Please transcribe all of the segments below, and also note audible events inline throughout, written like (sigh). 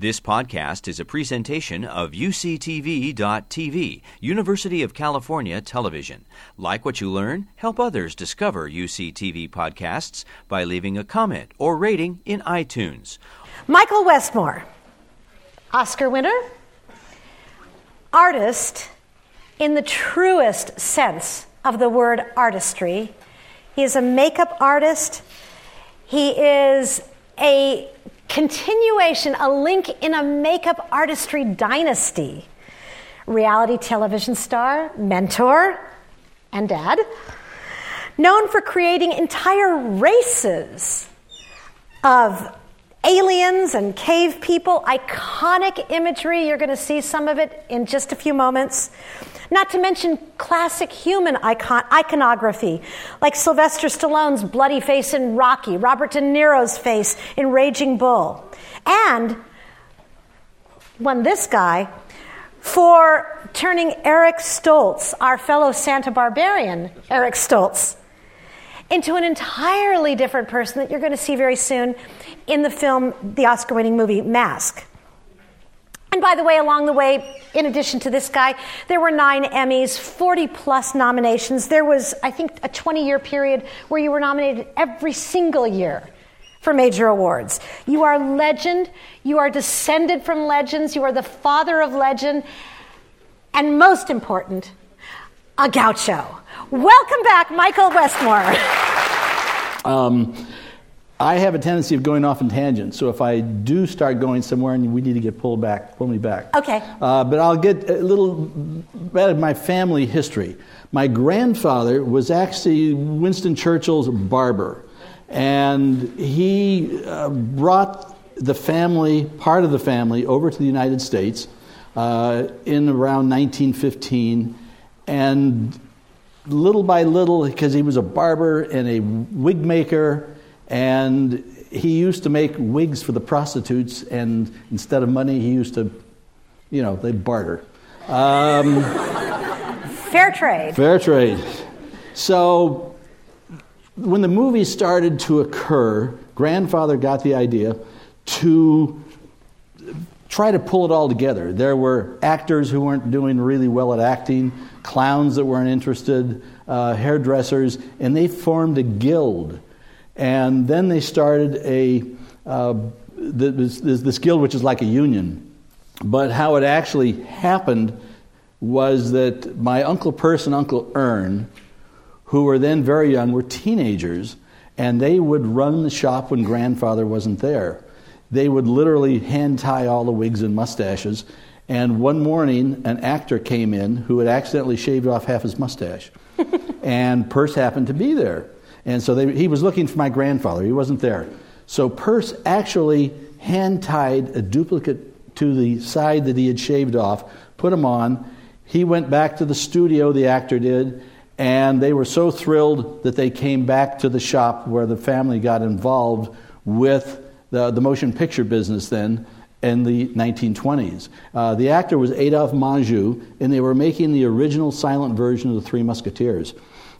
This podcast is a presentation of UCTV.tv, University of California Television. Like what you learn? Help others discover UCTV podcasts by leaving a comment or rating in iTunes. Michael Westmore, Oscar winner, artist in the truest sense of the word artistry. He is a makeup artist. He is a continuation, a link in a makeup artistry dynasty. Reality television star, mentor, and dad. Known for creating entire races of aliens and cave people, iconic imagery. You're going to see some of it in just a few moments. Not to mention classic human icon- iconography, like Sylvester Stallone's bloody face in Rocky, Robert De Niro's face in Raging Bull. And one this guy for turning Eric Stoltz, our fellow Santa Barbarian, Eric Stoltz, into an entirely different person that you're going to see very soon in the film, the Oscar winning movie Mask. And by the way, along the way, in addition to this guy, there were nine Emmys, 40 plus nominations. There was, I think, a 20 year period where you were nominated every single year for major awards. You are legend. You are descended from legends. You are the father of legend. And most important, a gaucho. Welcome back, Michael Westmore. Um, I have a tendency of going off in tangents, so if I do start going somewhere and we need to get pulled back, pull me back. Okay. Uh, but I'll get a little bit of my family history. My grandfather was actually Winston Churchill's barber, and he uh, brought the family, part of the family, over to the United States uh, in around 1915, and little by little, because he was a barber and a wig maker and he used to make wigs for the prostitutes, and instead of money, he used to, you know, they barter. Um, fair trade. Fair trade. So when the movie started to occur, grandfather got the idea to try to pull it all together. There were actors who weren't doing really well at acting, clowns that weren't interested, uh, hairdressers, and they formed a guild and then they started a uh, this, this guild, which is like a union. But how it actually happened was that my Uncle Perce and Uncle Ern, who were then very young, were teenagers, and they would run the shop when grandfather wasn't there. They would literally hand tie all the wigs and mustaches. And one morning, an actor came in who had accidentally shaved off half his mustache. (laughs) and Perce happened to be there. And so they, he was looking for my grandfather. He wasn't there. So Perce actually hand tied a duplicate to the side that he had shaved off, put him on. He went back to the studio, the actor did, and they were so thrilled that they came back to the shop where the family got involved with the, the motion picture business then in the 1920s. Uh, the actor was Adolphe Menjou, and they were making the original silent version of The Three Musketeers.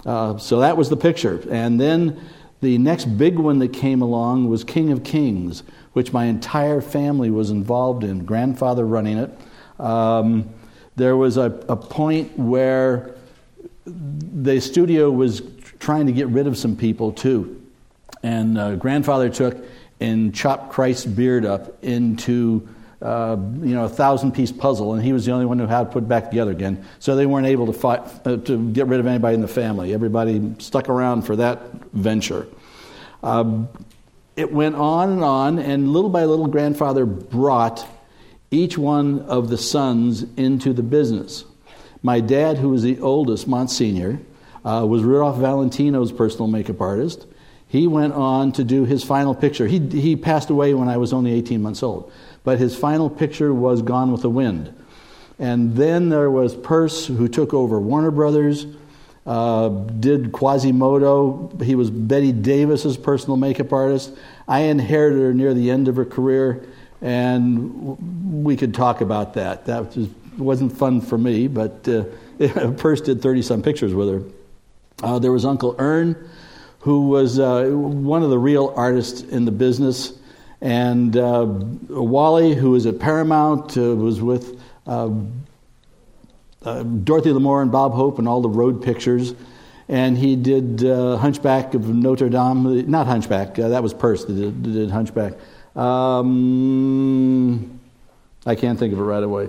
Uh, so that was the picture. And then the next big one that came along was King of Kings, which my entire family was involved in, grandfather running it. Um, there was a, a point where the studio was trying to get rid of some people too. And uh, grandfather took and chopped Christ's beard up into uh, you know, a thousand piece puzzle, and he was the only one who had to put it back together again. So they weren't able to fight, uh, to get rid of anybody in the family. Everybody stuck around for that venture. Uh, it went on and on, and little by little, grandfather brought each one of the sons into the business. My dad, who was the oldest, Monsignor, uh, was Rudolph Valentino's personal makeup artist. He went on to do his final picture. He, he passed away when I was only 18 months old but his final picture was Gone with the Wind. And then there was Perce, who took over Warner Brothers, uh, did Quasimodo. He was Bette Davis's personal makeup artist. I inherited her near the end of her career, and we could talk about that. That was, wasn't fun for me, but uh, (laughs) Perce did 30 some pictures with her. Uh, there was Uncle Ern, who was uh, one of the real artists in the business And uh, Wally, who was at Paramount, uh, was with uh, uh, Dorothy Lamour and Bob Hope and all the road pictures. And he did uh, Hunchback of Notre Dame, not Hunchback, that was Perce that did, did Hunchback. Um, I can't think of it right away.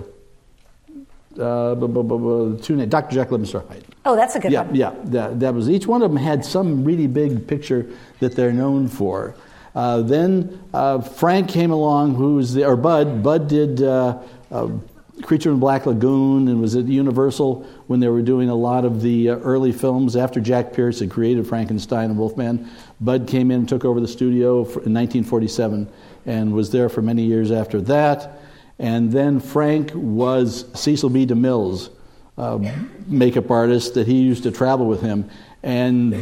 Uh, two names, Dr. Jekyll and Mr. Hyde. Oh, that's a good yeah, one. Yeah, that, that was each one of them had some really big picture that they're known for. Uh, then uh, Frank came along, who was the, or Bud. Bud did uh, uh Creature in Black Lagoon and was at Universal when they were doing a lot of the uh, early films after Jack Pierce had created Frankenstein and Wolfman. Bud came in and took over the studio in 1947 and was there for many years after that. And then Frank was Cecil B. DeMille's makeup artist that he used to travel with him. And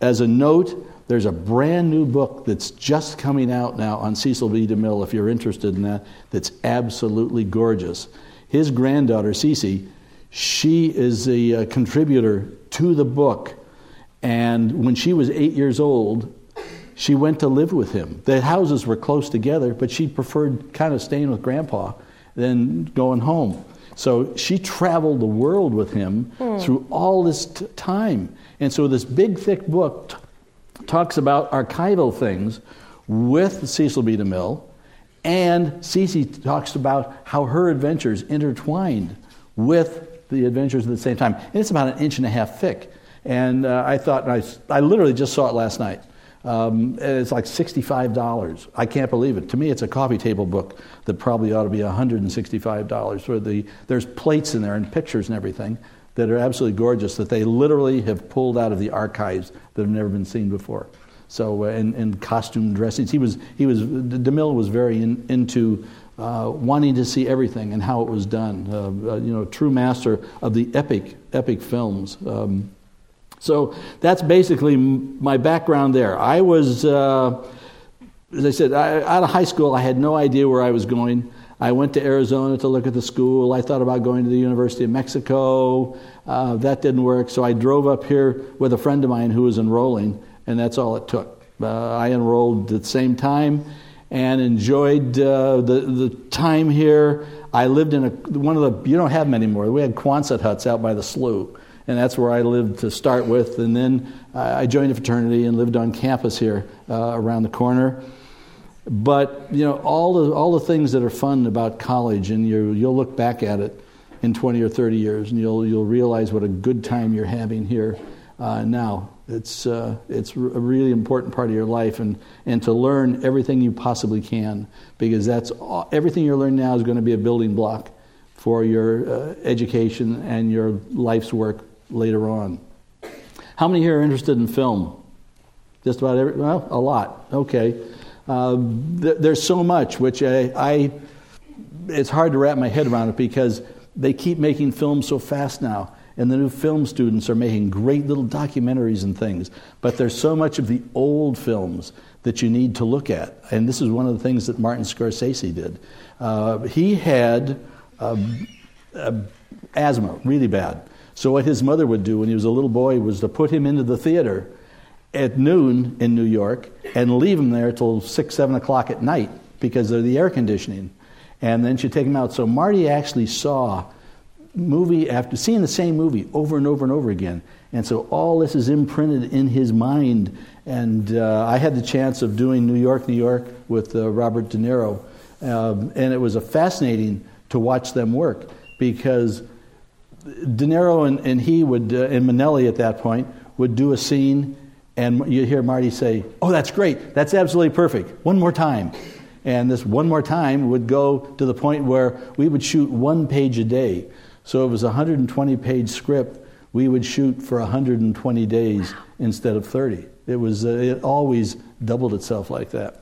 as a note, there's a brand new book that's just coming out now on Cecil B. DeMille, if you're interested in that, that's absolutely gorgeous. His granddaughter, Cece, she is a, uh, contributor to the book. And when she was eight years old, she went to live with him. The houses were close together, but she preferred kind of staying with grandpa than going home. So she traveled the world with him mm. through all this t- time. And so this big, thick book talks about archival things with Cecil B. DeMille, and Cece talks about how her adventures intertwined with the adventures at the same time. And it's about an inch and a half thick. And uh, I thought, I, I literally just saw it last night. Um, it's like $65. I can't believe it. To me, it's a coffee table book that probably ought to be $165. For the, there's plates in there and pictures and everything that are absolutely gorgeous that they literally have pulled out of the archives that have never been seen before. So, uh, and, and costume dressings. He was, he was, DeMille was very in, into uh, wanting to see everything and how it was done. Uh, uh, you know, true master of the epic, epic films. Um, so that's basically my background there. I was, uh, as I said, I, out of high school, I had no idea where I was going. I went to Arizona to look at the school. I thought about going to the University of Mexico. Uh, that didn't work, so I drove up here with a friend of mine who was enrolling, and that's all it took. Uh, I enrolled at the same time and enjoyed uh, the, the time here. I lived in a, one of the, you don't have them anymore. We had Quonset huts out by the slough and that's where I lived to start with. And then I joined a fraternity and lived on campus here uh, around the corner. But you know all the all the things that are fun about college, and you you'll look back at it in 20 or 30 years, and you'll you'll realize what a good time you're having here uh, now. It's uh, it's a really important part of your life, and and to learn everything you possibly can, because that's all, everything you're learning now is going to be a building block for your uh, education and your life's work later on. How many here are interested in film? Just about every, well, a lot. Okay. Uh, th- there's so much which I, I, it's hard to wrap my head around it because they keep making films so fast now. And the new film students are making great little documentaries and things. But there's so much of the old films that you need to look at. And this is one of the things that Martin Scorsese did. Uh, he had uh, asthma, really bad. So, what his mother would do when he was a little boy was to put him into the theater at noon in New York and leave them there till 6, 7 o'clock at night because of the air conditioning. And then she'd take them out. So, Marty actually saw movie after seeing the same movie over and over and over again. And so, all this is imprinted in his mind. And uh, I had the chance of doing New York, New York with uh, Robert De Niro. Um, and it was fascinating to watch them work because De Niro and, and he would, uh, and Minnelli at that point, would do a scene, and you hear Marty say, Oh, that's great. That's absolutely perfect. One more time. And this one more time would go to the point where we would shoot one page a day. So it was a 120 page script. We would shoot for 120 days instead of 30. It was uh, it always doubled itself like that.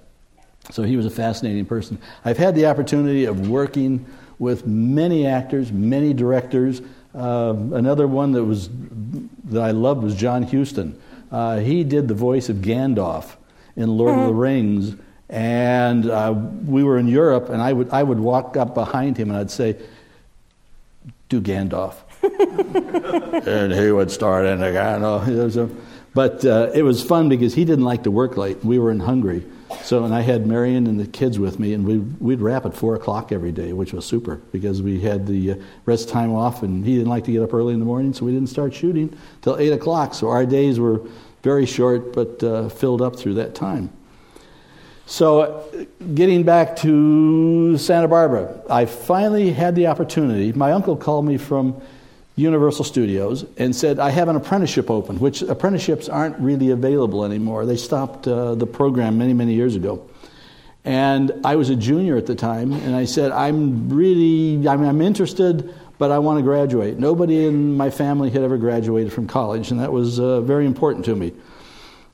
So he was a fascinating person. I've had the opportunity of working with many actors, many directors, uh, another one that was that I loved was John Huston. Uh, he did the voice of Gandalf in Lord of the Rings, and uh, we were in Europe, and I would I would walk up behind him and I'd say, "Do Gandalf," (laughs) and he would start, and I know, But uh, it was fun because he didn't like to work late. We were in Hungary. So, and I had Marion and the kids with me, and we'd, we'd wrap at 4 o'clock every day, which was super because we had the uh, rest time off, and he didn't like to get up early in the morning, so we didn't start shooting till 8 o'clock. So our days were very short, but uh, filled up through that time. So, getting back to Santa Barbara, I finally had the opportunity. My uncle called me from Universal Studios and said, I have an apprenticeship open, which apprenticeships aren't really available anymore. They stopped uh, the program many, many years ago. And I was a junior at the time, and I said, I'm really, I I'm interested, but I want to graduate. Nobody in my family had ever graduated from college, and that was uh, very important to me.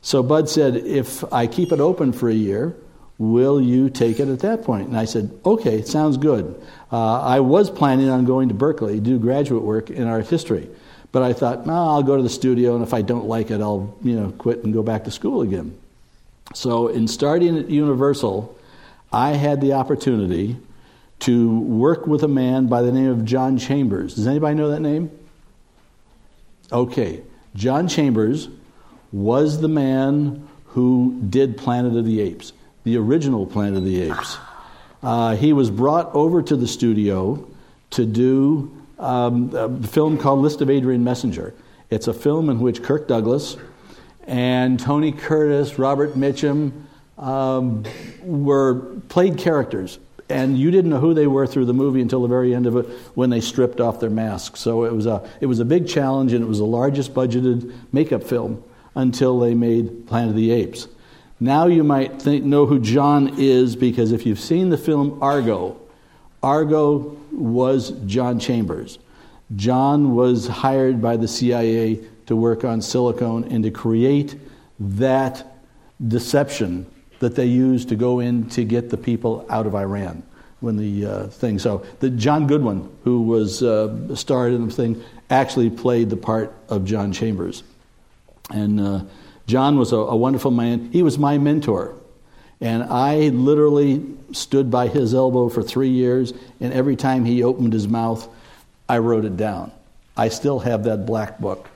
So Bud said, If I keep it open for a year, will you take it at that point? And I said, Okay, it sounds good. Uh, I was planning on going to Berkeley to do graduate work in art history. But I thought, no, I'll go to the studio, and if I don't like it, I'll you know quit and go back to school again. So, in starting at Universal, I had the opportunity to work with a man by the name of John Chambers. Does anybody know that name? Okay, John Chambers was the man who did Planet of the Apes, the original Planet of the Apes. Uh, he was brought over to the studio to do um, a film called List of Adrian Messenger. It's a film in which Kirk Douglas and Tony Curtis, Robert Mitchum um, were played characters, and you didn't know who they were through the movie until the very end of it when they stripped off their masks. So it was a it was a big challenge, and it was the largest budgeted makeup film until they made Planet of the Apes. Now you might think, know who John is because if you've seen the film Argo, Argo was John Chambers. John was hired by the CIA to work on silicone and to create that deception that they used to go in to get the people out of Iran when the uh, thing. So the John Goodman, who was uh, starred in the thing, actually played the part of John Chambers, and. Uh, John was a, a wonderful man. He was my mentor. And I literally stood by his elbow for three years, and every time he opened his mouth, I wrote it down. I still have that black book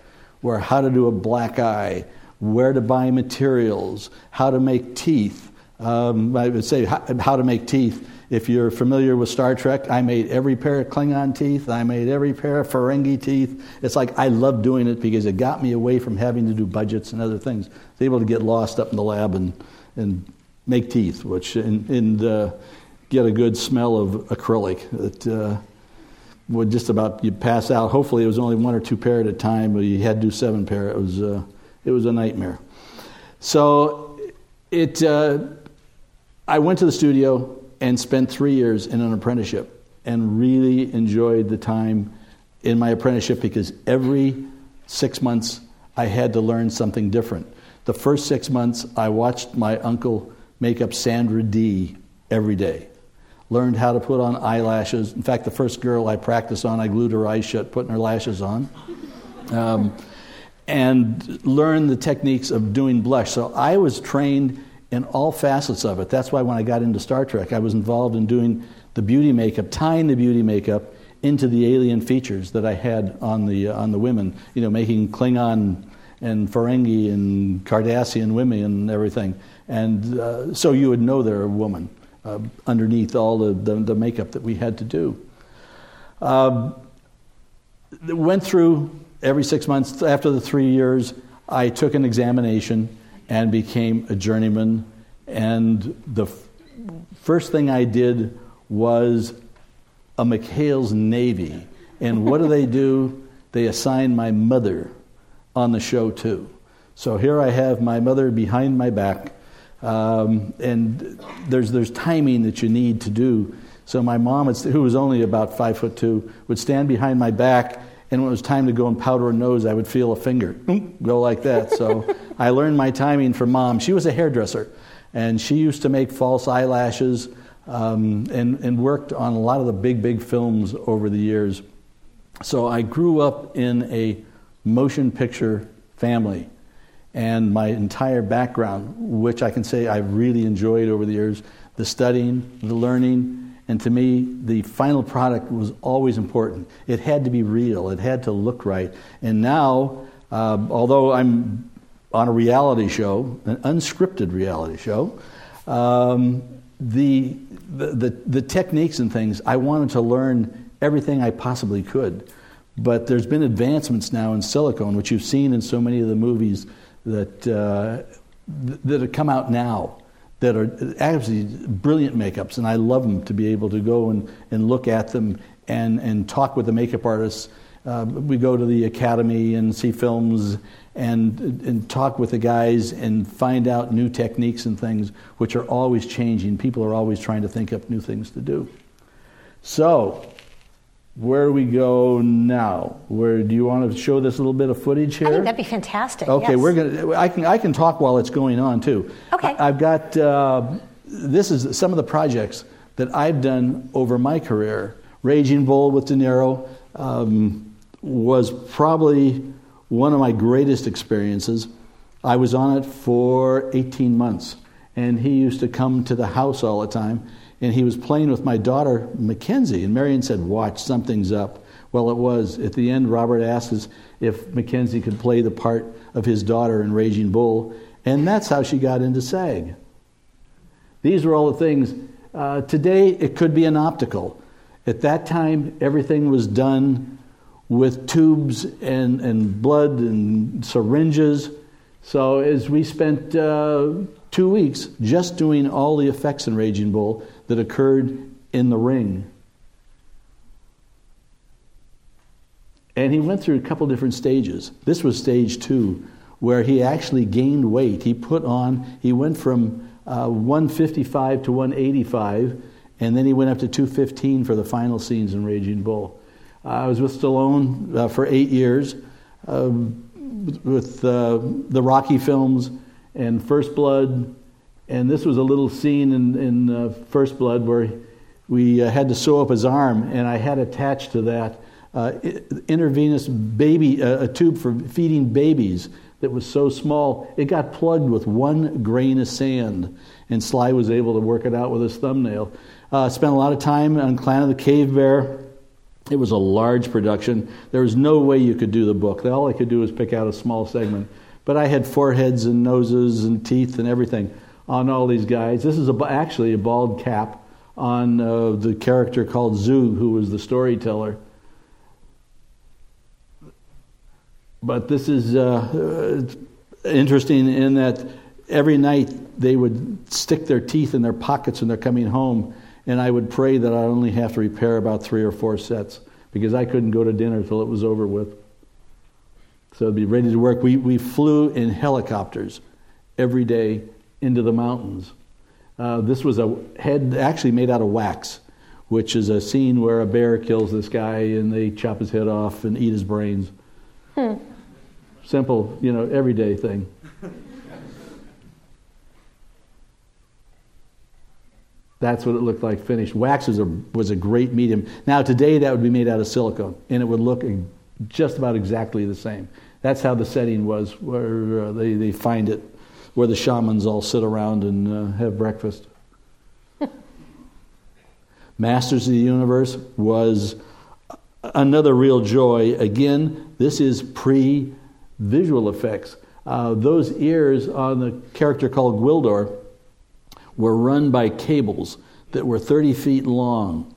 where how to do a black eye, where to buy materials, how to make teeth. Um, I would say how, how to make teeth. If you're familiar with Star Trek, I made every pair of Klingon teeth. I made every pair of Ferengi teeth. It's like I love doing it because it got me away from having to do budgets and other things. I was able to get lost up in the lab and, and make teeth, which and, and uh, get a good smell of acrylic that uh, would just about you pass out. Hopefully, it was only one or two pair at a time, but you had to do seven pair. It was uh, it was a nightmare. So it. Uh, I went to the studio and spent three years in an apprenticeship and really enjoyed the time in my apprenticeship because every six months I had to learn something different. The first six months, I watched my uncle make up Sandra Dee every day. Learned how to put on eyelashes. In fact, the first girl I practiced on, I glued her eyes shut, putting her lashes on. Um, and learned the techniques of doing blush. So I was trained in all facets of it. That's why when I got into Star Trek, I was involved in doing the beauty makeup, tying the beauty makeup into the alien features that I had on the uh, on the women. You know, making Klingon and Ferengi and Cardassian women and everything. And uh, so you would know they're a woman uh, underneath all the, the, the, makeup that we had to do. Um, went through every six months. After the three years, I took an examination and became a journeyman. And the f- first thing I did was a McHale's Navy. And what do they do? They assign my mother on the show too. So here I have my mother behind my back, um, and there's there's timing that you need to do. So my mom, who was only about five foot two, would stand behind my back and when it was time to go and powder a nose, I would feel a finger go like that. So I learned my timing from mom. She was a hairdresser, and she used to make false eyelashes um, and, and worked on a lot of the big, big films over the years. So I grew up in a motion picture family. And my entire background, which I can say I've really enjoyed over the years, the studying, the learning, and to me, the final product was always important. It had to be real, it had to look right. And now, uh, although I'm on a reality show, an unscripted reality show. Um, the, the, the, the techniques and things, I wanted to learn everything I possibly could. But there's been advancements now in silicone, which you've seen in so many of the movies that, uh, that have come out now that are actually brilliant makeups, and I love them to be able to go and, and look at them and, and talk with the makeup artists. Uh, we go to the academy and see films and, and talk with the guys and find out new techniques and things, which are always changing. People are always trying to think up new things to do. So, where we go now? Where do you want to show this little bit of footage here? I think that'd be fantastic. Okay, yes. we're gonna. I can I can talk while it's going on too. Okay. I, have got. Uh, this is some of the projects that I've done over my career. Raging Bull with De Niro um, was probably one of my greatest experiences. I was on it for 18 months, and he used to come to the house all the time, and he was playing with my daughter, Mackenzie, and Marion said, Watch, something's up. Well, it was. At the end, Robert asked us if Mackenzie could play the part of his daughter in Raging Bull, and that's how she got into SAG. These are all the things. Uh, today, it could be an optical. At that time, everything was done with tubes and, and blood and syringes. So, as we spent uh, two weeks just doing all the effects in Raging Bull that occurred in the ring. And he went through a couple different stages. This was stage two, where he actually gained weight. He put on, he went from uh, 155 to 185, and then he went up to 215 for the final scenes in Raging Bull. I was with Stallone uh, for eight years, uh, with uh, the Rocky films and First Blood, and this was a little scene in, in uh, First Blood where we uh, had to sew up his arm, and I had attached to that uh, intravenous baby, a tube for feeding babies that was so small, it got plugged with one grain of sand, and Sly was able to work it out with his thumbnail. spent a lot of time on Clan of the Cave Bear it was a large production. There was no way you could do the book. All I could do was pick out a small segment. But I had foreheads and noses and teeth and everything on all these guys. This is a, actually a bald cap on uh, the character called Zoo, who was the storyteller. But this is uh, interesting in that every night they would stick their teeth in their pockets when they're coming home and I would pray that I only have to repair about three or four sets because I couldn't go to dinner till it was over with. So I'd be ready to work. We, we flew in helicopters every day into the mountains. Uh, this was a head actually made out of wax, which is a scene where a bear kills this guy and they chop his head off and eat his brains. Hmm. Simple, you know, everyday thing. That's what it looked like finished. Wax was a, was a great medium. Now, today, that would be made out of silicone, and it would look just about exactly the same. That's how the setting was, where uh, they, they find it, where the shamans all sit around and uh, have breakfast. (laughs) Masters of the Universe was another real joy. Again, this is pre visual effects. Uh, those ears on the character called Gwildor were run by cables that were 30 feet long,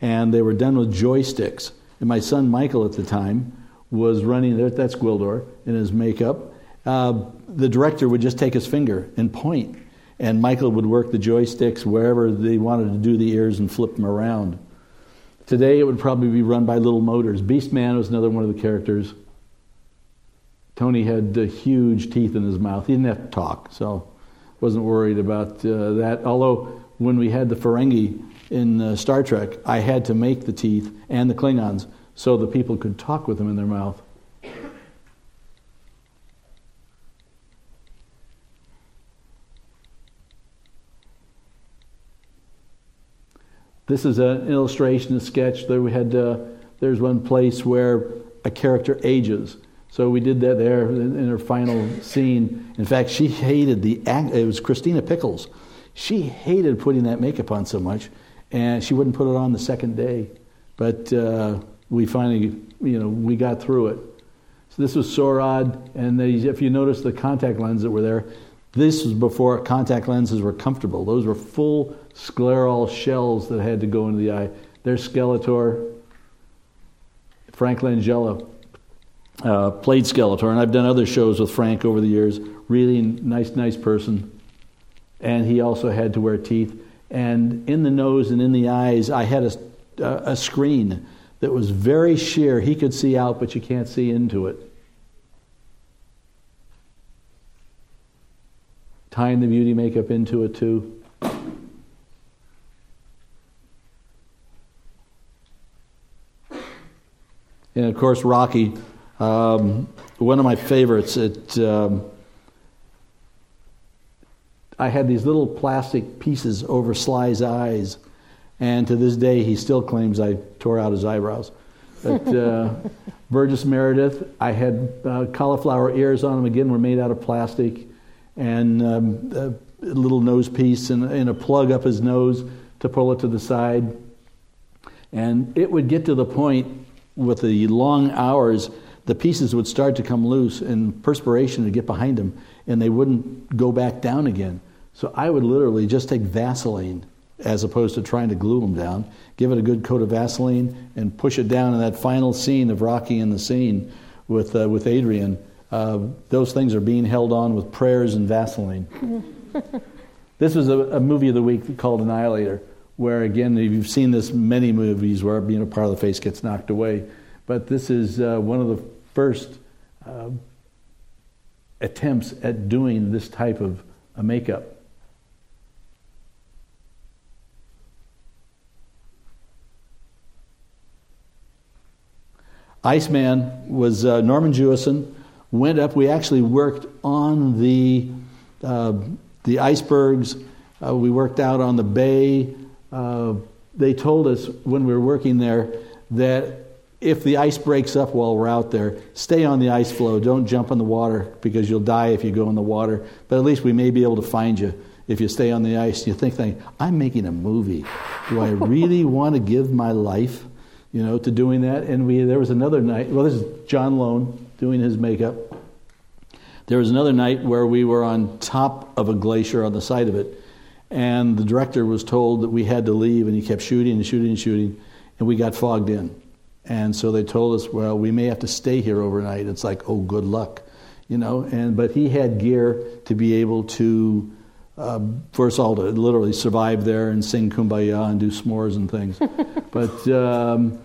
and they were done with joysticks. And my son Michael at the time was running there, that's Gwildor, in his makeup. Uh, the director would just take his finger and point, and Michael would work the joysticks wherever they wanted to do the ears and flip them around. Today it would probably be run by little motors. Beastman was another one of the characters. Tony had uh, huge teeth in his mouth. He didn't have to talk, so wasn't worried about uh, that. Although when we had the Ferengi in uh, Star Trek, I had to make the teeth and the Klingons so the people could talk with them in their mouth. This is an illustration, a sketch. There we had. Uh, there's one place where a character ages so we did that there in her final scene. In fact, she hated the act. It was Christina Pickles. She hated putting that makeup on so much, and she wouldn't put it on the second day. But uh, we finally, you know, we got through it. So this was Saurod, and they, if you notice the contact lenses that were there, this was before contact lenses were comfortable. Those were full scleral shells that had to go into the eye. There's Skeletor, Frank Langella uh, played Skeletor, and I've done other shows with Frank over the years. Really nice, nice person. And he also had to wear teeth. And in the nose and in the eyes, I had a, a screen that was very sheer. He could see out, but you can't see into it. Tying the beauty makeup into it, too. And of course, Rocky, um, one of my favorites. It, um, I had these little plastic pieces over Sly's eyes, and to this day, he still claims I tore out his eyebrows. But uh, (laughs) Burgess Meredith, I had uh, cauliflower ears on him. Again, were made out of plastic, and um, a little nose piece and, and a plug up his nose to pull it to the side. And it would get to the point with the long hours, the pieces would start to come loose and perspiration would get behind them and they wouldn't go back down again. So I would literally just take Vaseline as opposed to trying to glue them down, give it a good coat of Vaseline and push it down in that final scene of Rocky in the scene with, uh, with Adrian. Uh, those things are being held on with prayers and Vaseline. (laughs) this was a, a movie of the week called Annihilator where again if you've seen this many movies where being a part of the face gets knocked away, but this is uh, one of the first uh, attempts at doing this type of a makeup. Iceman was uh, Norman Jewison. Went up. We actually worked on the uh, the icebergs. Uh, we worked out on the bay uh, they told us when we were working there that if the ice breaks up while we're out there, stay on the ice floe. Don't jump in the water because you'll die if you go in the water. But at least we may be able to find you if you stay on the ice. You think, think I'm making a movie. Do I (laughs) really want to give my life, you know, to doing that? And we there was another night. Well, this is John Lone doing his makeup. There was another night where we were on top of a glacier on the side of it and the director was told that we had to leave, and he kept shooting and shooting and shooting, and we got fogged in. And so they told us, well, we may have to stay here overnight. It's like, oh, good luck, you know. And but he had gear to be able to, uh, first of all, to literally survive there and sing "Kumbaya" and do s'mores and things. (laughs) but um,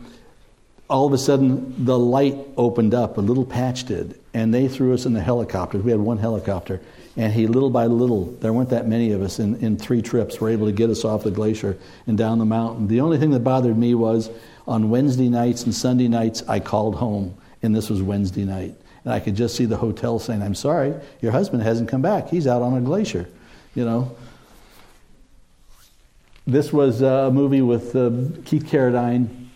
all of a sudden, the light opened up. A little patch did, and they threw us in the helicopter. We had one helicopter, and he, little by little, there weren't that many of us in, in three trips, were able to get us off the glacier and down the mountain. The only thing that bothered me was on Wednesday nights and Sunday nights, I called home, and this was Wednesday night. And I could just see the hotel saying, I'm sorry, your husband hasn't come back. He's out on a glacier, you know. This was a movie with uh, Keith Carradine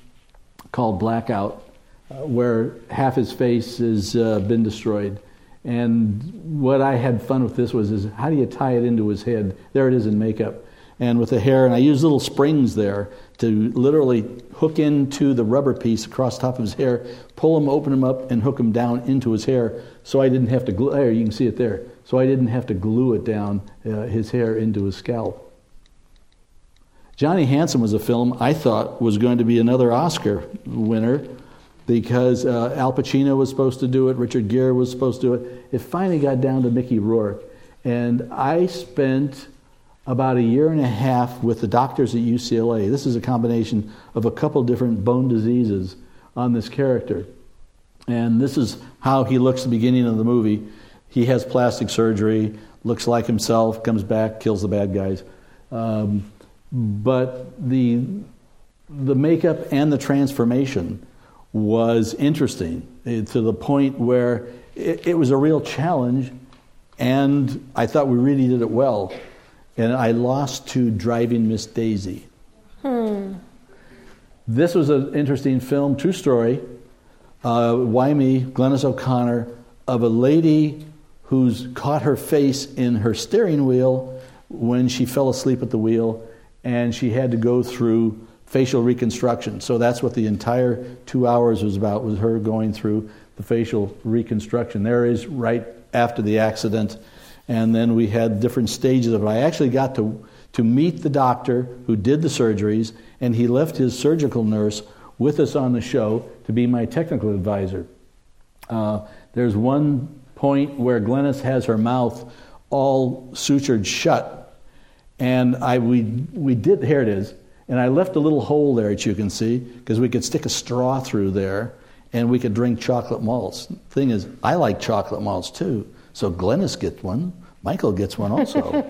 called Blackout, uh, where half his face has uh, been destroyed. And what I had fun with this was is how do you tie it into his head? There it is in makeup. And with the hair, and I used little springs there to literally hook into the rubber piece across top of his hair, pull him, open him up, and hook him down into his hair. So I didn't have to glue. There, you can see it there. So I didn't have to glue it down uh, his hair into his scalp. Johnny Handsome was a film I thought was going to be another Oscar winner because uh, Al Pacino was supposed to do it, Richard Gere was supposed to do it. It finally got down to Mickey Rourke. And I spent about a year and a half with the doctors at UCLA. This is a combination of a couple different bone diseases on this character. And this is how he looks at the beginning of the movie. He has plastic surgery, looks like himself, comes back, kills the bad guys. Um, but the, the makeup and the transformation was interesting eh, to the point where it, it, was a real challenge, and I thought we really did it well. And I lost to Driving Miss Daisy. Hmm. This was an interesting film, true story. Uh, Wymie, Glynnis O'Connor, of a lady who's caught her face in her steering wheel when she fell asleep at the wheel, and she had to go through facial reconstruction. So that's what the entire two hours was about, was her going through the facial reconstruction. There is right after the accident, and then we had different stages of it. I actually got to, to meet the doctor who did the surgeries, and he left his surgical nurse with us on the show to be my technical advisor. Uh, there's one point where Glynnis has her mouth all sutured shut, and I we we did here it is, and I left a little hole there that you can see because we could stick a straw through there, and we could drink chocolate malts. Thing is, I like chocolate malts too, so Glynnis gets one, Michael gets one also.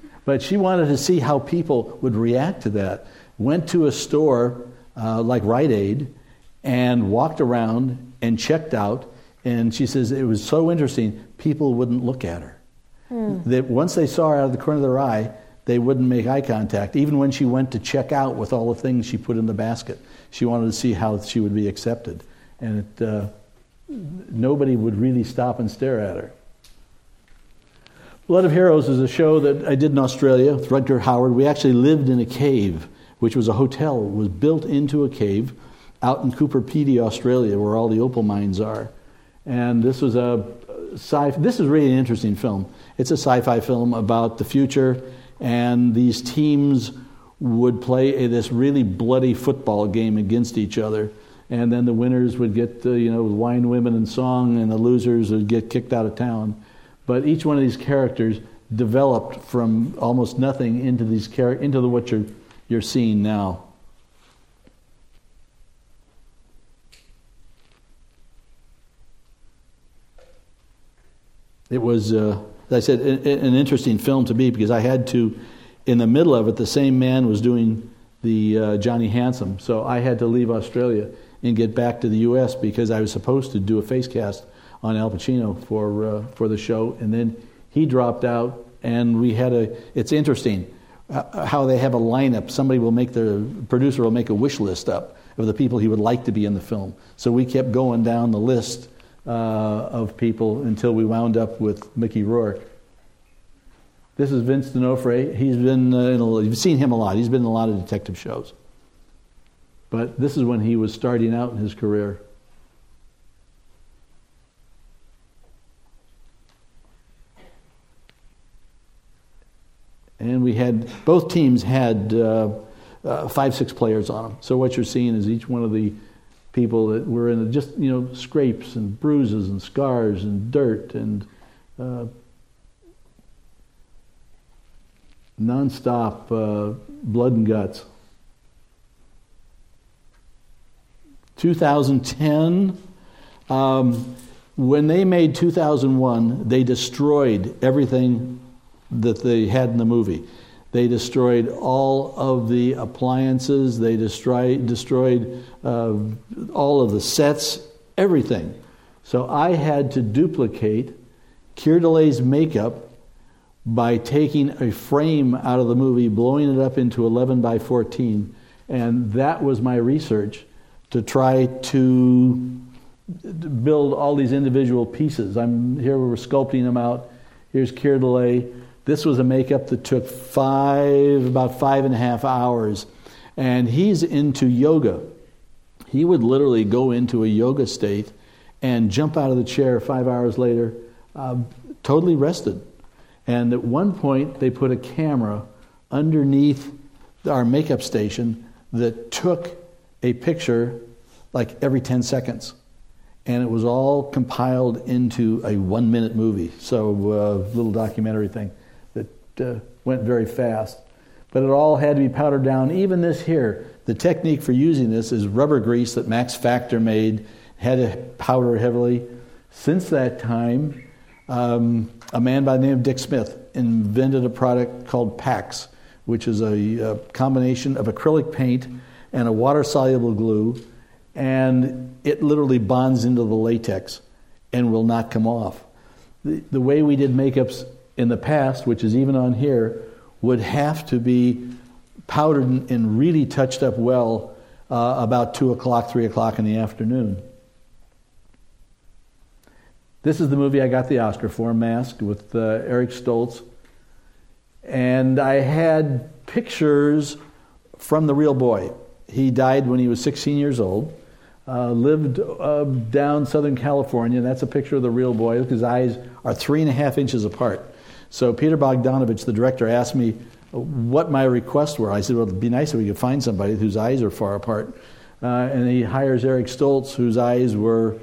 (laughs) but she wanted to see how people would react to that. Went to a store uh, like Rite Aid and walked around and checked out. And she says it was so interesting, people wouldn't look at her. Hmm. That once they saw her out of the corner of their eye, they wouldn't make eye contact. Even when she went to check out with all the things she put in the basket, she wanted to see how she would be accepted. And it, uh, nobody would really stop and stare at her. Blood of Heroes is a show that I did in Australia with Rutger Hauer. We actually lived in a cave, which was a hotel. It was built into a cave out in Coober Pedy, Australia, where all the opal mines are. And this was a sci. This is really an interesting film. It's a sci-fi film about the future, and these teams would play a, this really bloody football game against each other. And then the winners would get, uh, you know, wine, women, and song, and the losers would get kicked out of town. But each one of these characters developed from almost nothing into these char- into the, what you're, you're seeing now. It was, uh, as I said, an interesting film to me because I had to, in the middle of it, the same man was doing the uh, Johnny Handsome. So I had to leave Australia and get back to the U.S. because I was supposed to do a face cast on Al Pacino for, uh, for the show. And then he dropped out, and we had a, it's interesting uh, how they have a lineup. Somebody will make the producer will make a wish list up of the people he would like to be in the film. So we kept going down the list uh, of people until we wound up with Mickey Rourke. This is Vince D'Onofrio. He's been uh, in a, you've seen him a lot. He's been in a lot of detective shows. But this is when he was starting out in his career. And we had, both teams had uh, uh, five, six players on them. So what you're seeing is each one of the people that were in just you know scrapes and bruises and scars and dirt and uh, nonstop uh, blood and guts. 2010, um, when they made 2001, they destroyed everything that they had in the movie. They destroyed all of the appliances. They destroyed, destroyed uh, all of the sets, everything. So I had to duplicate Keir Dullea makeup by taking a frame out of the movie, blowing it up into 11 by 14. And that was my research to try to build all these individual pieces. I'm here, we're sculpting them out. Here's Keir Dullea. This was a makeup that took five, about five and a half hours. And he's into yoga. He would literally go into a yoga state and jump out of the chair five hours later, uh, totally rested. And at one point, they put a camera underneath our makeup station that took a picture like every 10 seconds. And it was all compiled into a one minute movie, so a uh, little documentary thing uh, went very fast. But it all had to be powdered down. Even this here, the technique for using this is rubber grease that Max Factor made, had to powder heavily. Since that time, um, a man by the name of Dick Smith invented a product called Pax, which is a, a combination of acrylic paint and a water soluble glue, and it literally bonds into the latex and will not come off. The, the way we did makeups in the past, which is even on here, would have to be powdered and really touched up well uh, about 2 o'clock, 3 o'clock in the afternoon. This is the movie I got the Oscar for, Mask, with uh, Eric Stoltz. And I had pictures from the real boy. He died when he was 16 years old. Uh, lived uh, down Southern California. That's a picture of the real boy. His eyes are three and a half inches apart. So Peter Bogdanovich, the director, asked me what my requests were. I said, "Well, it'd be nice if we could find somebody whose eyes are far apart." Uh, and he hires Eric Stoltz, whose eyes were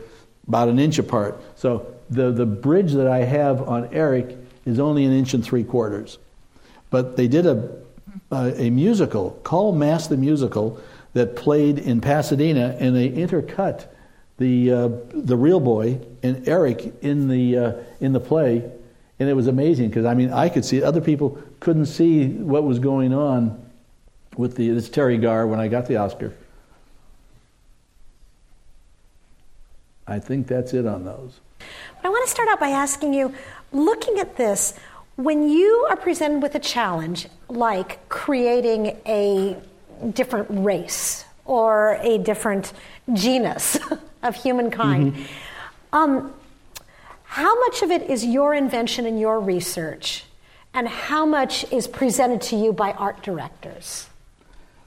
about an inch apart. So the the bridge that I have on Eric is only an inch and three quarters. But they did a a, a musical Call Mass the Musical that played in Pasadena, and they intercut the uh, the real boy and Eric in the uh, in the play, and it was amazing because I mean I could see it. other people couldn't see what was going on with the this Terry Garr when I got the Oscar. I think that's it on those. I want to start out by asking you, looking at this, when you are presented with a challenge like creating a different race or a different genus (laughs) of humankind. Mm-hmm. Um, how much of it is your invention and your research, and how much is presented to you by art directors?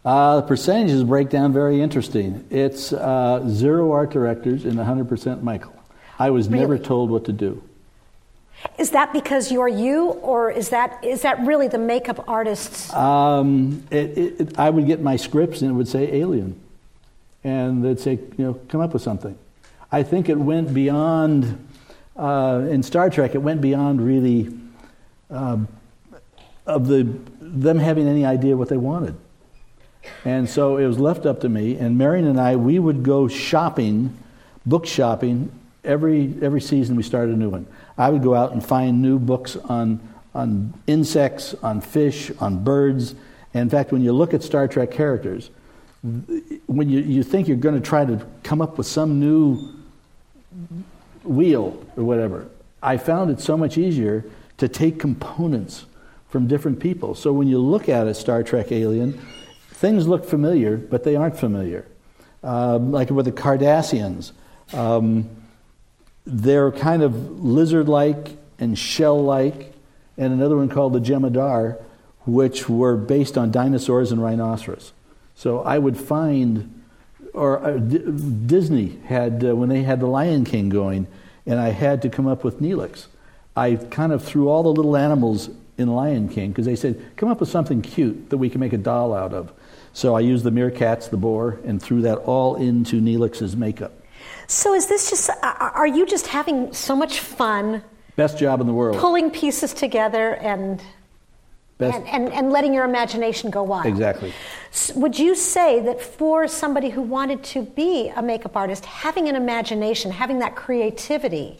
Uh, the percentages break down very interesting. It's uh, zero art directors and 100% Michael. I was really? never told what to do. Is that because you're you, or is that is that really the makeup artists? Um, it, it, I would get my scripts and it would say alien, and they'd say, you know, come up with something. I think it went beyond uh, in Star Trek. It went beyond really uh, of the them having any idea what they wanted, and so it was left up to me. And Marion and I, we would go shopping, book shopping every every season. We started a new one. I would go out and find new books on, on insects, on fish, on birds. And in fact, when you look at Star Trek characters, when you, you think you're going to try to come up with some new wheel or whatever, I found it so much easier to take components from different people. So when you look at a Star Trek alien, things look familiar, but they aren't familiar. Um, like with the Cardassians. Um, they're kind of lizard like and shell like, and another one called the Jem'Hadar, which were based on dinosaurs and rhinoceros. So I would find, or uh, D- Disney had, uh, when they had the Lion King going, and I had to come up with Neelix. I kind of threw all the little animals in Lion King because they said, come up with something cute that we can make a doll out of. So I used the meerkats, the boar, and threw that all into Neelix's makeup. So is this just, are you just having so much fun? Best job in the world. Pulling pieces together and, and, and, and, letting your imagination go wild. Exactly. would you say that for somebody who wanted to be a makeup artist, having an imagination, having that creativity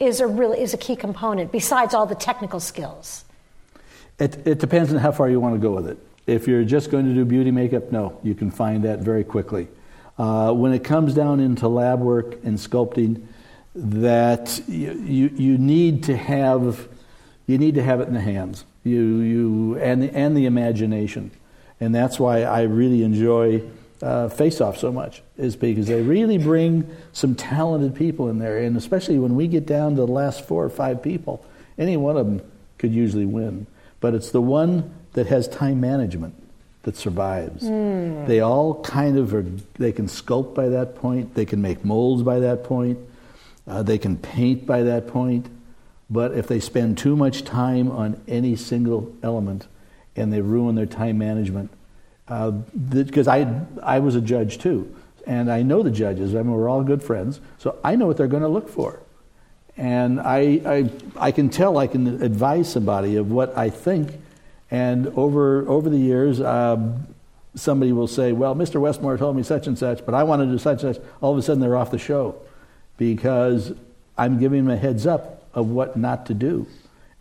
is a, really, is a key component besides all the technical skills? It, it depends on how far you want to go with it. If you're just going to do beauty makeup, no, you can find that very quickly. Uh, when it comes down into lab work and sculpting, that you, you, you, need to have you need to have it in the hands. You, you and, the, and the imagination. And that's why I really enjoy uh, Face Off so much is because they really bring some talented people in there. And especially when we get down to the last four or five people any one of them could usually win. But it's the one that has time management that survives. Mm. They all kind of are, they can sculpt by that point, they can make molds by that point, uh, they can paint by that point. But if they spend too much time on any single element and they ruin their time management, because uh, I, I was a judge too, and I know the judges, I mean, we're all good friends, so I know what they're going to look for. And I, I, I can tell, I can advise somebody of what I think and over, over the years, um, somebody will say, Well, Mr. Westmore told me such and such, but I want to do such and such. All of a sudden, they're off the show because I'm giving them a heads up of what not to do.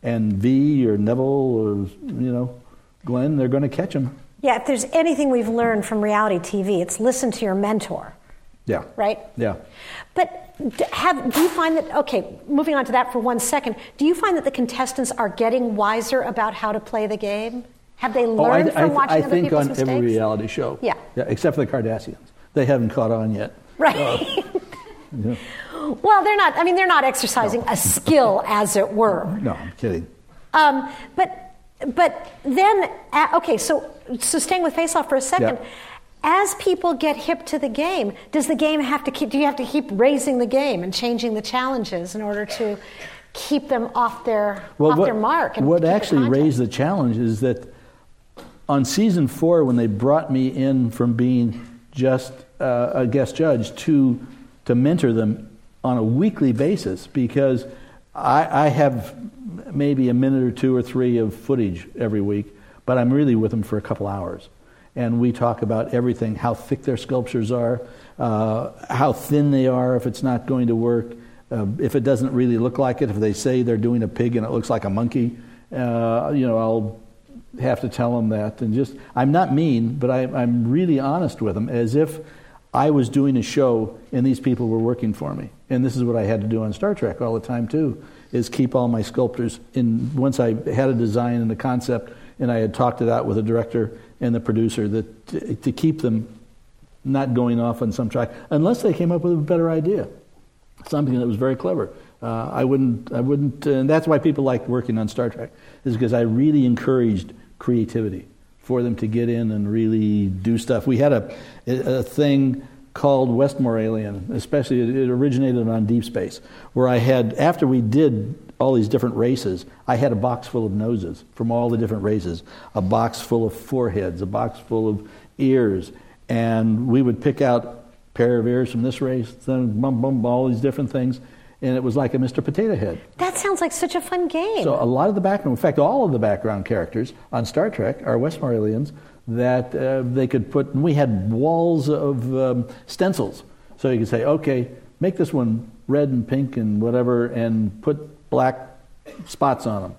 And Ve or Neville or, you know, Glenn, they're going to catch them. Yeah, if there's anything we've learned from reality TV, it's listen to your mentor. Yeah. Right? Yeah. But have, do you find that, okay, moving on to that for one second, do you find that the contestants are getting wiser about how to play the game? Have they learned oh, I, from watching I other think people's on mistakes? every reality show. Yeah. yeah. Except for the Kardashians. They haven't caught on yet. Right. Uh, (laughs) yeah. Well, they're not, I mean, they're not exercising no. a skill, (laughs) as it were. No, I'm kidding. Um, but but then, uh, okay, so so staying with Face Off for a second. Yeah. As people get hip to the game, does the game have to keep? Do you have to keep raising the game and changing the challenges in order to keep them off their off what, their mark? What the actually raised the challenge is that on season four, when they brought me in from being just uh, a guest judge to to mentor them on a weekly basis, because I, I have maybe a minute or two or three of footage every week, but I'm really with them for a couple hours. And we talk about everything how thick their sculptures are, uh, how thin they are if it's not going to work, uh, if it doesn't really look like it, if they say they're doing a pig and it looks like a monkey, uh, you know, I'll have to tell them that. And just, I'm not mean, but I, I'm really honest with them as if I was doing a show and these people were working for me. And this is what I had to do on Star Trek all the time, too, is keep all my sculptors in. Once I had a design and a concept, and I had talked it out with the director and the producer, that to, to keep them not going off on some track, unless they came up with a better idea, something that was very clever. Uh, I wouldn't, I wouldn't, and that's why people like working on Star Trek, is because I really encouraged creativity for them to get in and really do stuff. We had a, a thing called Westmore Alien, especially it originated on Deep Space, where I had, after we did all these different races, I had a box full of noses from all the different races, a box full of foreheads, a box full of ears, and we would pick out a pair of ears from this race, then bum bum, all these different things, and it was like a Mr. Potato Head. That sounds like such a fun game. So a lot of the background, in fact, all of the background characters on Star Trek are Westmore aliens that uh, they could put. And we had walls of um, stencils, so you could say, okay, make this one red and pink and whatever, and put black spots on them,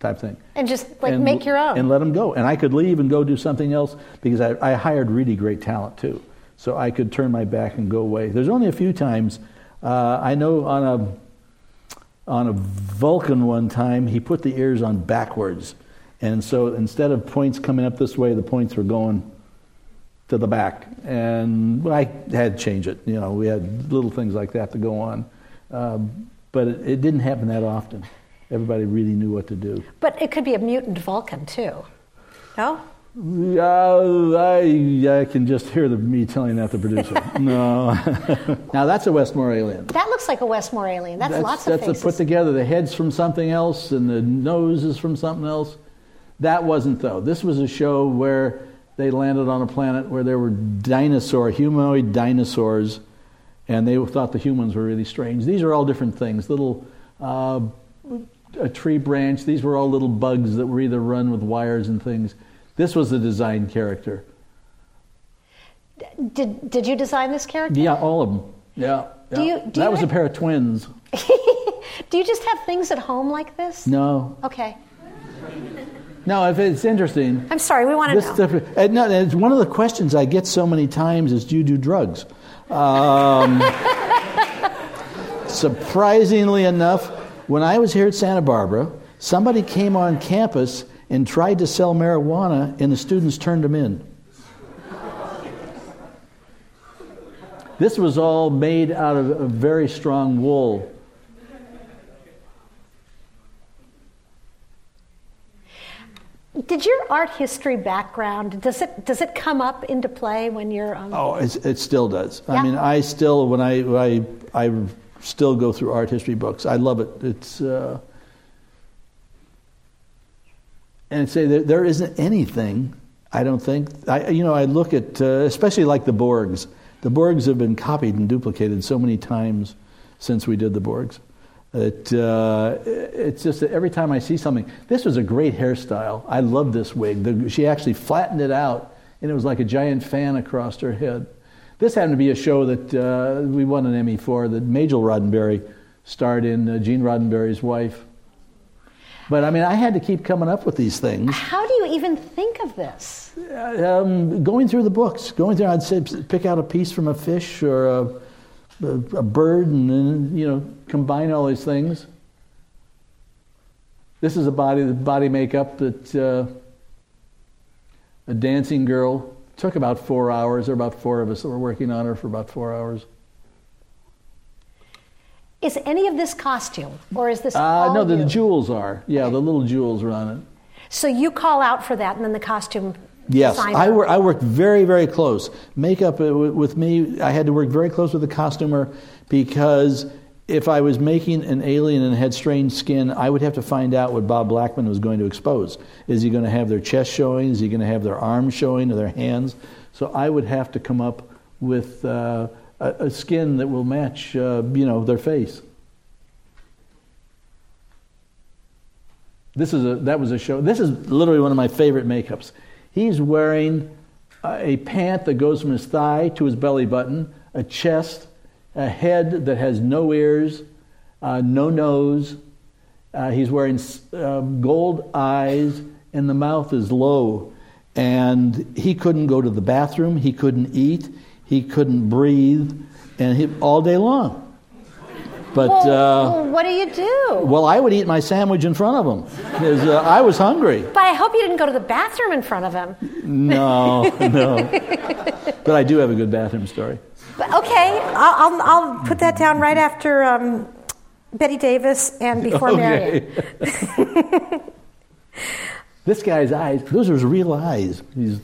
type thing. and just like And- make your own. and let them go. And I could leave and go do something else because I, I hired really great talent too, so I could turn my back and go away. There's only a few times uh, I know on a on a Vulcan one time, he put the ears on backwards. And so instead of points coming up this way, the points were going to the back. And I had to change it. You know, we had little things like that to go on. Um, but it, it didn't happen that often. Everybody really knew what to do. but it could be a mutant Vulcan too. No? Uh, I, I can just hear the, me telling that to the producer. (laughs) no. now that's a Westmore alien. That looks like a Westmore alien. That's, lots of that's a put together. The head's from something else, and the nose is from something else. That wasn't though. This was a show where they landed on a planet where there were dinosaur, humanoid dinosaurs, and they thought the humans were really strange. These are all different things. Little, uh, a tree branch. These were all little bugs that were either run with wires and things. This was the design character. Did, did you design this character? Yeah, all of them. Yeah. Do you- do that you was a pair of twins. (laughs) Do you just have things at home like this? No, Okay. no. If it's interesting, I'm sorry, we want to know. stuff, and no, it's one of the questions I get so many times is, do you do drugs? Um, surprisingly enough, when I was here at Santa Barbara, somebody came on campus and tried to sell marijuana, and the students turned them in. This was all made out of very strong wool. Did your art history background does it does it come up into play when you're um, Oh, it still does. Yeah. I mean, I still when I I I still go through art history books. I love it. It's uh, and say that there isn't anything. I don't think. I you know I look at uh, especially like the Borgs. The Borgs have been copied and duplicated so many times since we did the Borgs. It, uh, it's just that every time I see something, this was a great hairstyle. I love this wig. The, she actually flattened it out, and it was like a giant fan across her head. This happened to be a show that uh, we won an Emmy for, that Majel Roddenberry starred in, uh, Gene Roddenberry's wife. But I mean, I had to keep coming up with these things. How do you even think of this? Um, going through the books, going through, I'd say, pick out a piece from a fish or a, a, a bird, and you know, combine all these things. This is a body, the body makeup that uh, a dancing girl took about four hours. There were about four of us that were working on her for about four hours. Is any of this costume, or is this? Uh, no, the, jewels are. Yeah, the little jewels are on it. So you call out for that, and then the costume. Yes, I, wor- I worked very, very close. Makeup uh, w- with me, I had to work very close with the costumer because if I was making an alien and had strange skin, I would have to find out what Bob Blackman was going to expose. Is he going to have their chest showing? Is he going to have their arms showing or their hands? So I would have to come up with uh, a, a skin that will match, uh, you know, their face. This is a, that was a show. This is literally one of my favorite makeups. He's wearing uh, a pant that goes from his thigh to his belly button, a chest, a head that has no ears, uh, no nose. Uh, he's wearing um, gold eyes, and the mouth is low. And he couldn't go to the bathroom. He couldn't eat. He couldn't breathe, and he, all day long. But Well, uh, what do you do? well, I would eat my sandwich in front of him because uh, I was hungry. But I hope you didn't go to the bathroom in front of him. No, (laughs) no. But I do have a good bathroom story. But okay, I'll, I'll, I'll put that down right after um, Bette Davis and before Marion. (laughs) This guy's eyes, those are his real eyes. He's,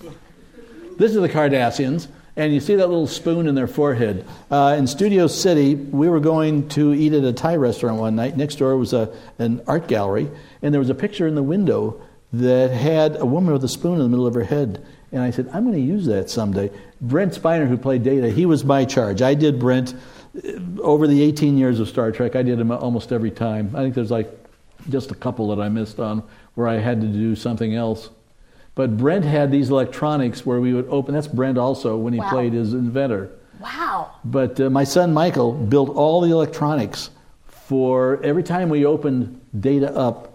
this is the Cardassians, and you see that little spoon in their forehead. Uh, in Studio City, we were going to eat at a Thai restaurant one night. Next door was a, an art gallery, and there was a picture in the window that had a woman with a spoon in the middle of her head. And I said, I'm going to use that someday. Brent Spiner, who played Data, he was my charge. I did Brent uh, over the 18 years of Star Trek. I did him almost every time. I think there's like just a couple that I missed on where I had to do something else. But Brent had these electronics where we would open. That's Brent also when he Wow. played his inventor. Wow. But uh, my son Michael built all the electronics for every time we opened data up.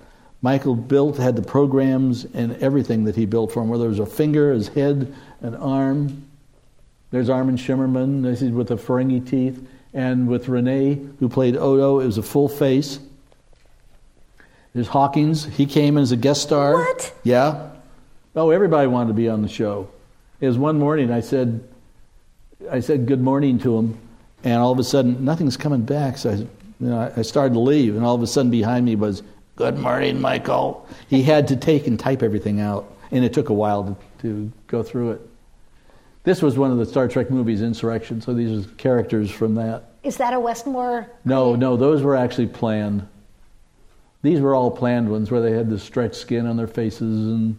Michael built, had the programs and everything that he built for him, whether it was a finger, his head, an arm. There's Armin Shimerman, this is with the Ferengi teeth. And with Renee, who played Odo, it was a full face. There's Hawkins. He came as a guest star. What? Yeah. Oh, everybody wanted to be on the show. It was one morning I said, I said good morning to him, and all of a sudden nothing's coming back. So I, you know, I started to leave, and all of a sudden behind me was good morning, Michael. He had to take and type everything out, and it took a while to, to go through it. This was one of the Star Trek movies, Insurrection. So these are characters from that. Is that a Westmore? No, no, those were actually planned. These were all planned ones where they had the stretched skin on their faces, and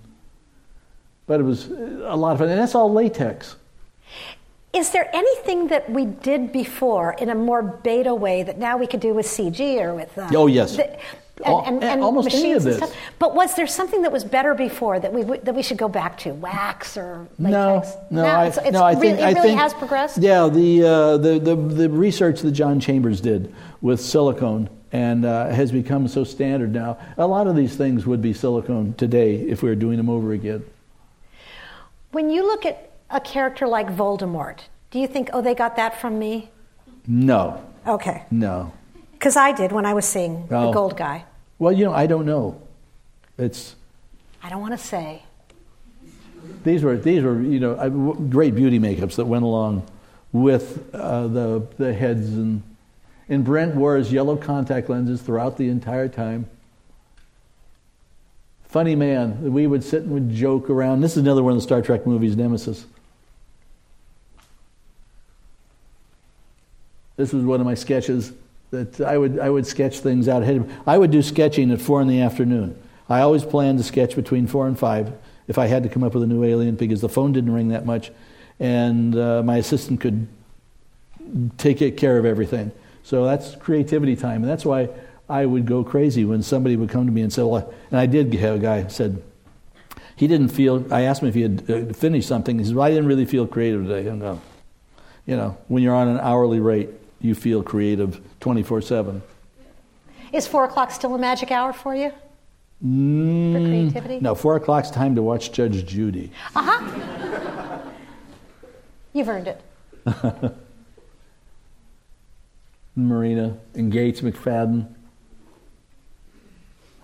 but it was a lot of fun, and that's all latex. Is there anything that we did before in a more beta way that now we could do with CG or with? Uh, Oh, yes. the- and, and, and almost any of this. stuff. But was there something that was better before that we that we should go back to? Wax or No, latex? no, I, it's, it's no, I really, think it really think, has progressed. Yeah, the, uh, the the the research that John Chambers did with silicone and uh, has become so standard now. A lot of these things would be silicone today if we were doing them over again. When you look at a character like Voldemort, do you think, oh, they got that from me? No, Okay, no. because I did when I was seeing the Oh. Gold Guy. Well, you know, I don't know. It's I don't want to say. these were these were you know great beauty makeups that went along with uh, the the heads and and Brent wore his yellow contact lenses throughout the entire time. Funny man. We would sit and would joke around. This is another one of the Star Trek movies, Nemesis. This was one of my sketches that I would I would sketch things out ahead. I would do sketching at four in the afternoon. I always planned to sketch between four and five if I had to come up with a new alien because the phone didn't ring that much, and uh, my assistant could take care of everything. So that's creativity time, and that's why I would go crazy when somebody would come to me and say, "Well," and I did have a guy said he didn't feel. I asked him if he had uh, finished something. He said, well, "I didn't really feel creative today." I go, you know, when you're on an hourly rate, you feel creative 24 7. Is four o'clock still a magic hour for you? For Mm, creativity? no, 4 o'clock's time to watch Judge Judy. Uh huh. You've earned it. (laughs) Marina and Gates McFadden.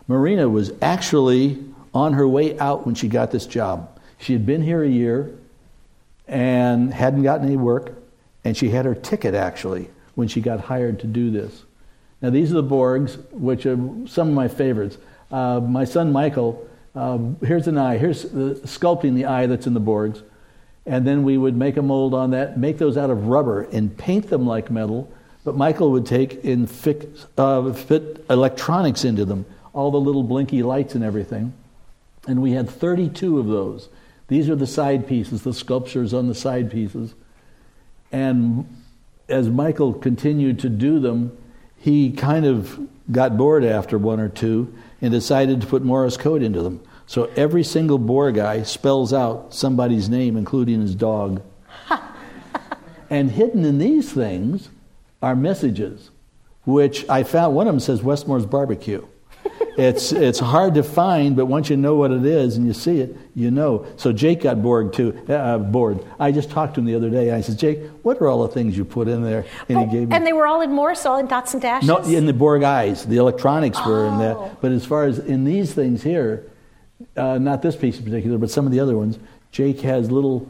Marina was actually on her way out when she got this job. She had been here a year and hadn't gotten any work, and she had her ticket actually when she got hired to do this. Now, these are the Borgs, which are some of my favorites. Uh, my son Michael um, here's an eye, here's the, sculpting the eye that's in the Borgs. And then we would make a mold on that, make those out of rubber, and paint them like metal. But Michael would take and fix, uh, fit electronics into them, all the little blinky lights and everything. And we had 32 of those. These are the side pieces, the sculptures on the side pieces. And as Michael continued to do them, he kind of got bored after one or two and decided to put Morse code into them. So every single Borg guy spells out somebody's name, including his dog. (laughs) and hidden in these things are messages, which I found one of them says Westmore's Barbecue. It's, it's hard to find, but once you know what it is and you see it, you know. So Jake got bored too. Uh, bored. I just talked to him the other day. I said, Jake, what are all the things you put in there? And oh, he gave me. And they were all in Morse, all in dots and dashes. No, in the Borg eyes. The electronics oh. were in that. Oh. But as far as in these things here, uh, not this piece in particular, but some of the other ones, Jake has little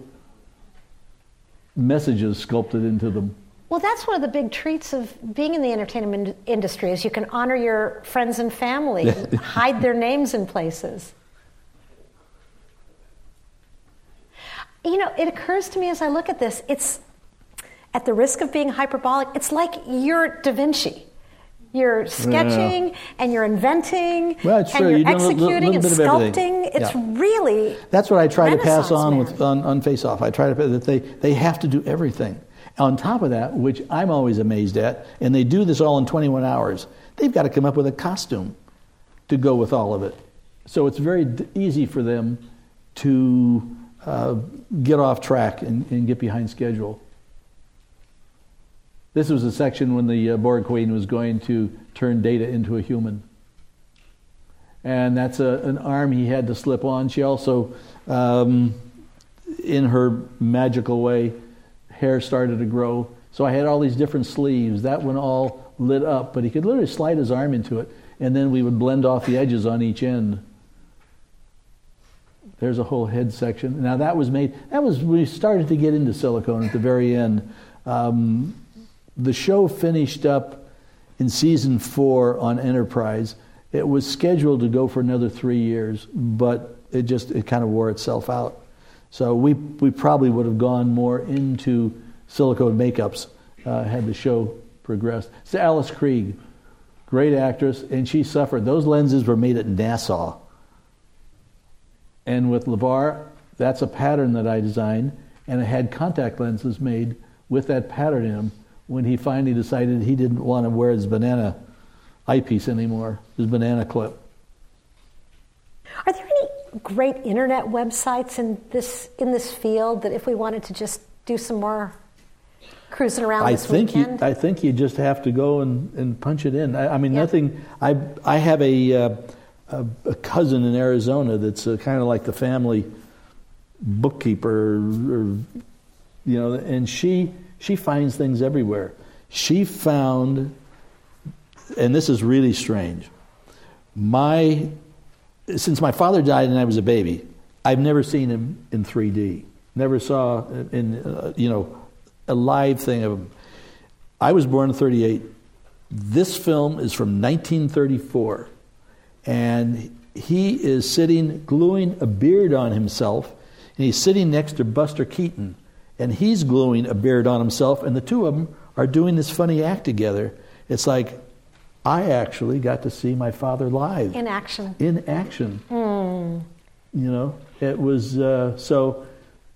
messages sculpted into them. Well, that's one of the big treats of being in the entertainment industry is you can honor your friends and family, hide their names in places. You know, it occurs to me as I look at this, it's at the risk of being hyperbolic, it's like you're Da Vinci. You're sketching yeah. and you're inventing well, and true. you're you executing and sculpting. It's yeah. really that's what I try to pass on with on, on Face Off. I try to that they they have to do everything. On top of that, which I'm always amazed at, and they do this all in 21 hours. They've got to come up with a costume to go with all of it. So it's very d- easy for them to uh, get off track and, and get behind schedule. This was a section when the uh, Borg Queen was going to turn Data into a human. And that's a, an arm he had to slip on. She also, um, in her magical way, hair started to grow. So I had all these different sleeves. That one all lit up, but he could literally slide his arm into it, and then we would blend off the edges on each end. There's a whole head section. Now that was made. That was we started to get into silicone at the very end. Um, the show finished up in season four on Enterprise. It was scheduled to go for another three years, but it just it kind of wore itself out. So we we probably would have gone more into silicone makeups uh, had the show progressed. So Alice Krige, great actress, and she suffered. Those lenses were made at Nassau. And with LeVar, that's a pattern that I designed, and I had contact lenses made with that pattern in them when he finally decided he didn't want to wear his banana eyepiece anymore, his banana clip. Are there great internet websites in this in this field that if we wanted to just do some more cruising around I think weekend? You, I think you just have to go and, and punch it in. I, I mean, yeah. nothing. I I have a, uh, a, a cousin in Arizona that's uh, kind of like the family bookkeeper, or, you know, and she she finds things everywhere. She found, and this is really strange, my, since my father died and I was a baby, I've never seen him in 3D. Never saw in, uh, you know, a live thing of him. I was born in 38. This film is from 1934. And he is sitting, gluing a beard on himself, and he's sitting next to Buster Keaton and he's gluing a beard on himself, and the two of them are doing this funny act together. It's like I actually got to see my father live in action. In action, mm. you know, it was uh, so.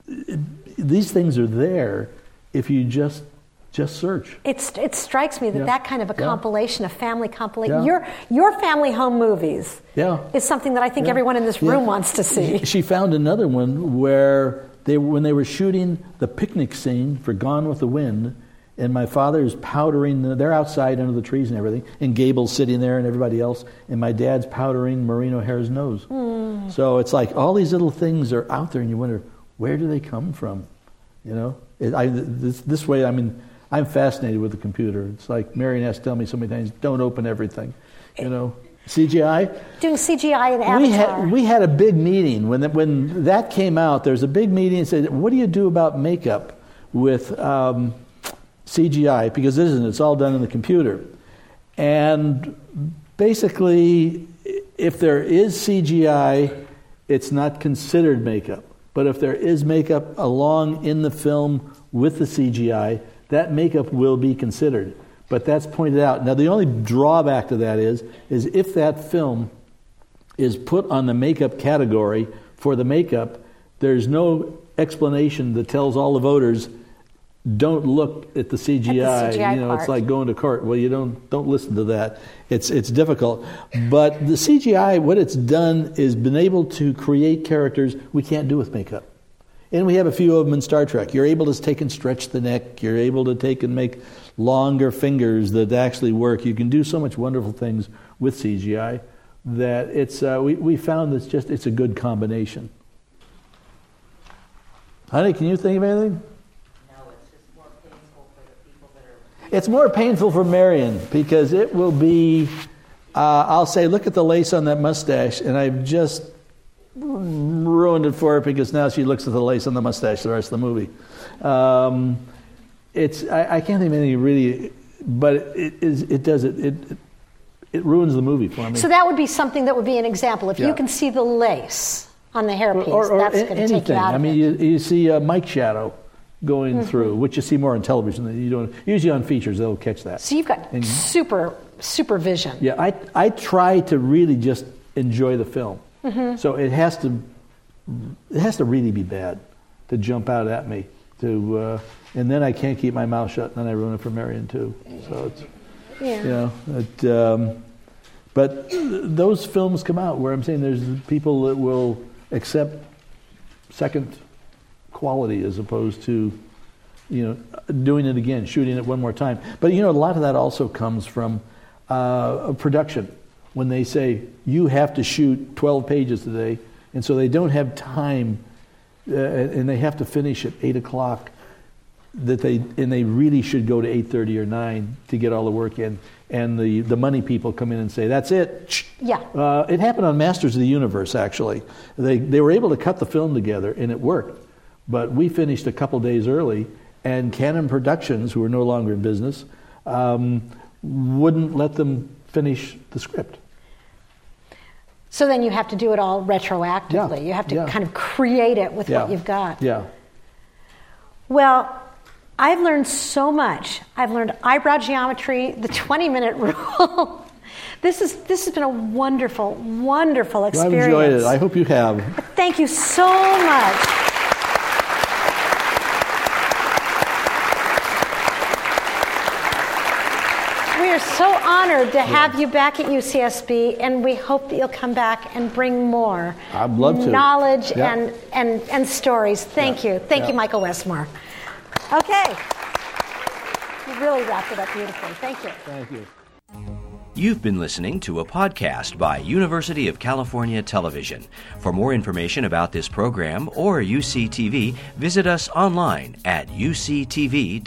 It, these things are there if you just just search. It's, it strikes me that yeah. that kind of a yeah. compilation, a family compilation, yeah. your, your family home movies yeah. is something that I think everyone in this room wants to see. She found another one where they, when they were shooting the picnic scene for Gone with the Wind, and my father is powdering, the, they're outside under the trees and everything, and Gable's sitting there and everybody else, and my dad's powdering Maureen O'Hare's nose. Mm. So it's like all these little things are out there, and you wonder, where do they come from? You know, it, I, this, this way, I mean, I'm fascinated with the computer. It's like Marion has to tell me so many times, don't open everything, you know. CGI. Doing CGI and Avatar. We had, we had a big meeting when, when that came out. There was a big meeting and said, "What do you do about makeup with um, CGI? Because this isn't. It's all done in the computer." And basically, if there is CGI it's not considered makeup. But if there is makeup along in the film with the CGI, that makeup will be considered. But that's pointed out. Now, the only drawback to that is, is if that film is put on the makeup category for the makeup, there's no explanation that tells all the voters don't look at the CGI. At the CGI you know, part. it's like going to court. Well, you don't don't listen to that. It's it's difficult. But the CGI, what it's done is been able to create characters we can't do with makeup. And we have a few of them in Star Trek. You're able to take and stretch the neck. You're able to take and make longer fingers that actually work. You can do so much wonderful things with CGI that it's uh, we we found it's just it's a good combination. Honey, can you think of anything? It's more painful for Marion because it will be, uh, I'll say, look at the lace on that mustache, and I've just ruined it for her because now she looks at the lace on the mustache the rest of the movie. Um, it's, I, I can't think of any really, but it, is, it does it, it, it ruins the movie for me. So that would be something that would be an example. If Yeah. you can see the lace on the hairpiece, or, or that's going to take anything. you out I mean, it. you, you see a mic shadow going Mm-hmm. through, which you see more on television than you don't. Usually on features, they'll catch that. So you've got And- super supervision. Yeah, I, I try to really just enjoy the film. Mm-hmm. So it has to it has to really be bad to jump out at me. To uh, and then I can't keep my mouth shut, and then I ruin it for Marion too. So it's Yeah. you know, it, um, but those films come out where I'm saying there's people that will accept second quality as opposed to you know doing it again, shooting it one more time. But you know, a lot of that also comes from uh, production. When they say you have to shoot 12 pages today, and so they don't have time, uh, and they have to finish at eight o'clock that they and they really should go to 8:30 or 9 to get all the work in and the the money people come in and say that's it. Yeah. uh, it happened on Masters of the Universe actually. They they were able to cut the film together and it worked but we finished a couple days early and Cannon Productions who are no longer in business um, wouldn't let them finish the script So then you have to do it all retroactively. Yeah, You have to yeah. kind of create it with yeah what you've got. yeah Well, I've learned so much. I've learned eyebrow geometry, the 20 minute (laughs) rule. this, is, this has been a wonderful, wonderful experience. I've experience. enjoyed it I hope you have Thank you so much. We are so honored to have you back at UCSB, and we hope that you'll come back and bring more I'd love to. knowledge Yeah. and, and, and stories. Thank Yeah. you. Thank Yeah. you, Michael Westmore. Okay. You really wrapped it up beautifully. Thank you. thank you You've been listening to a podcast by University of California Television. For more information about this program or UCTV, visit us online at uctv.tv.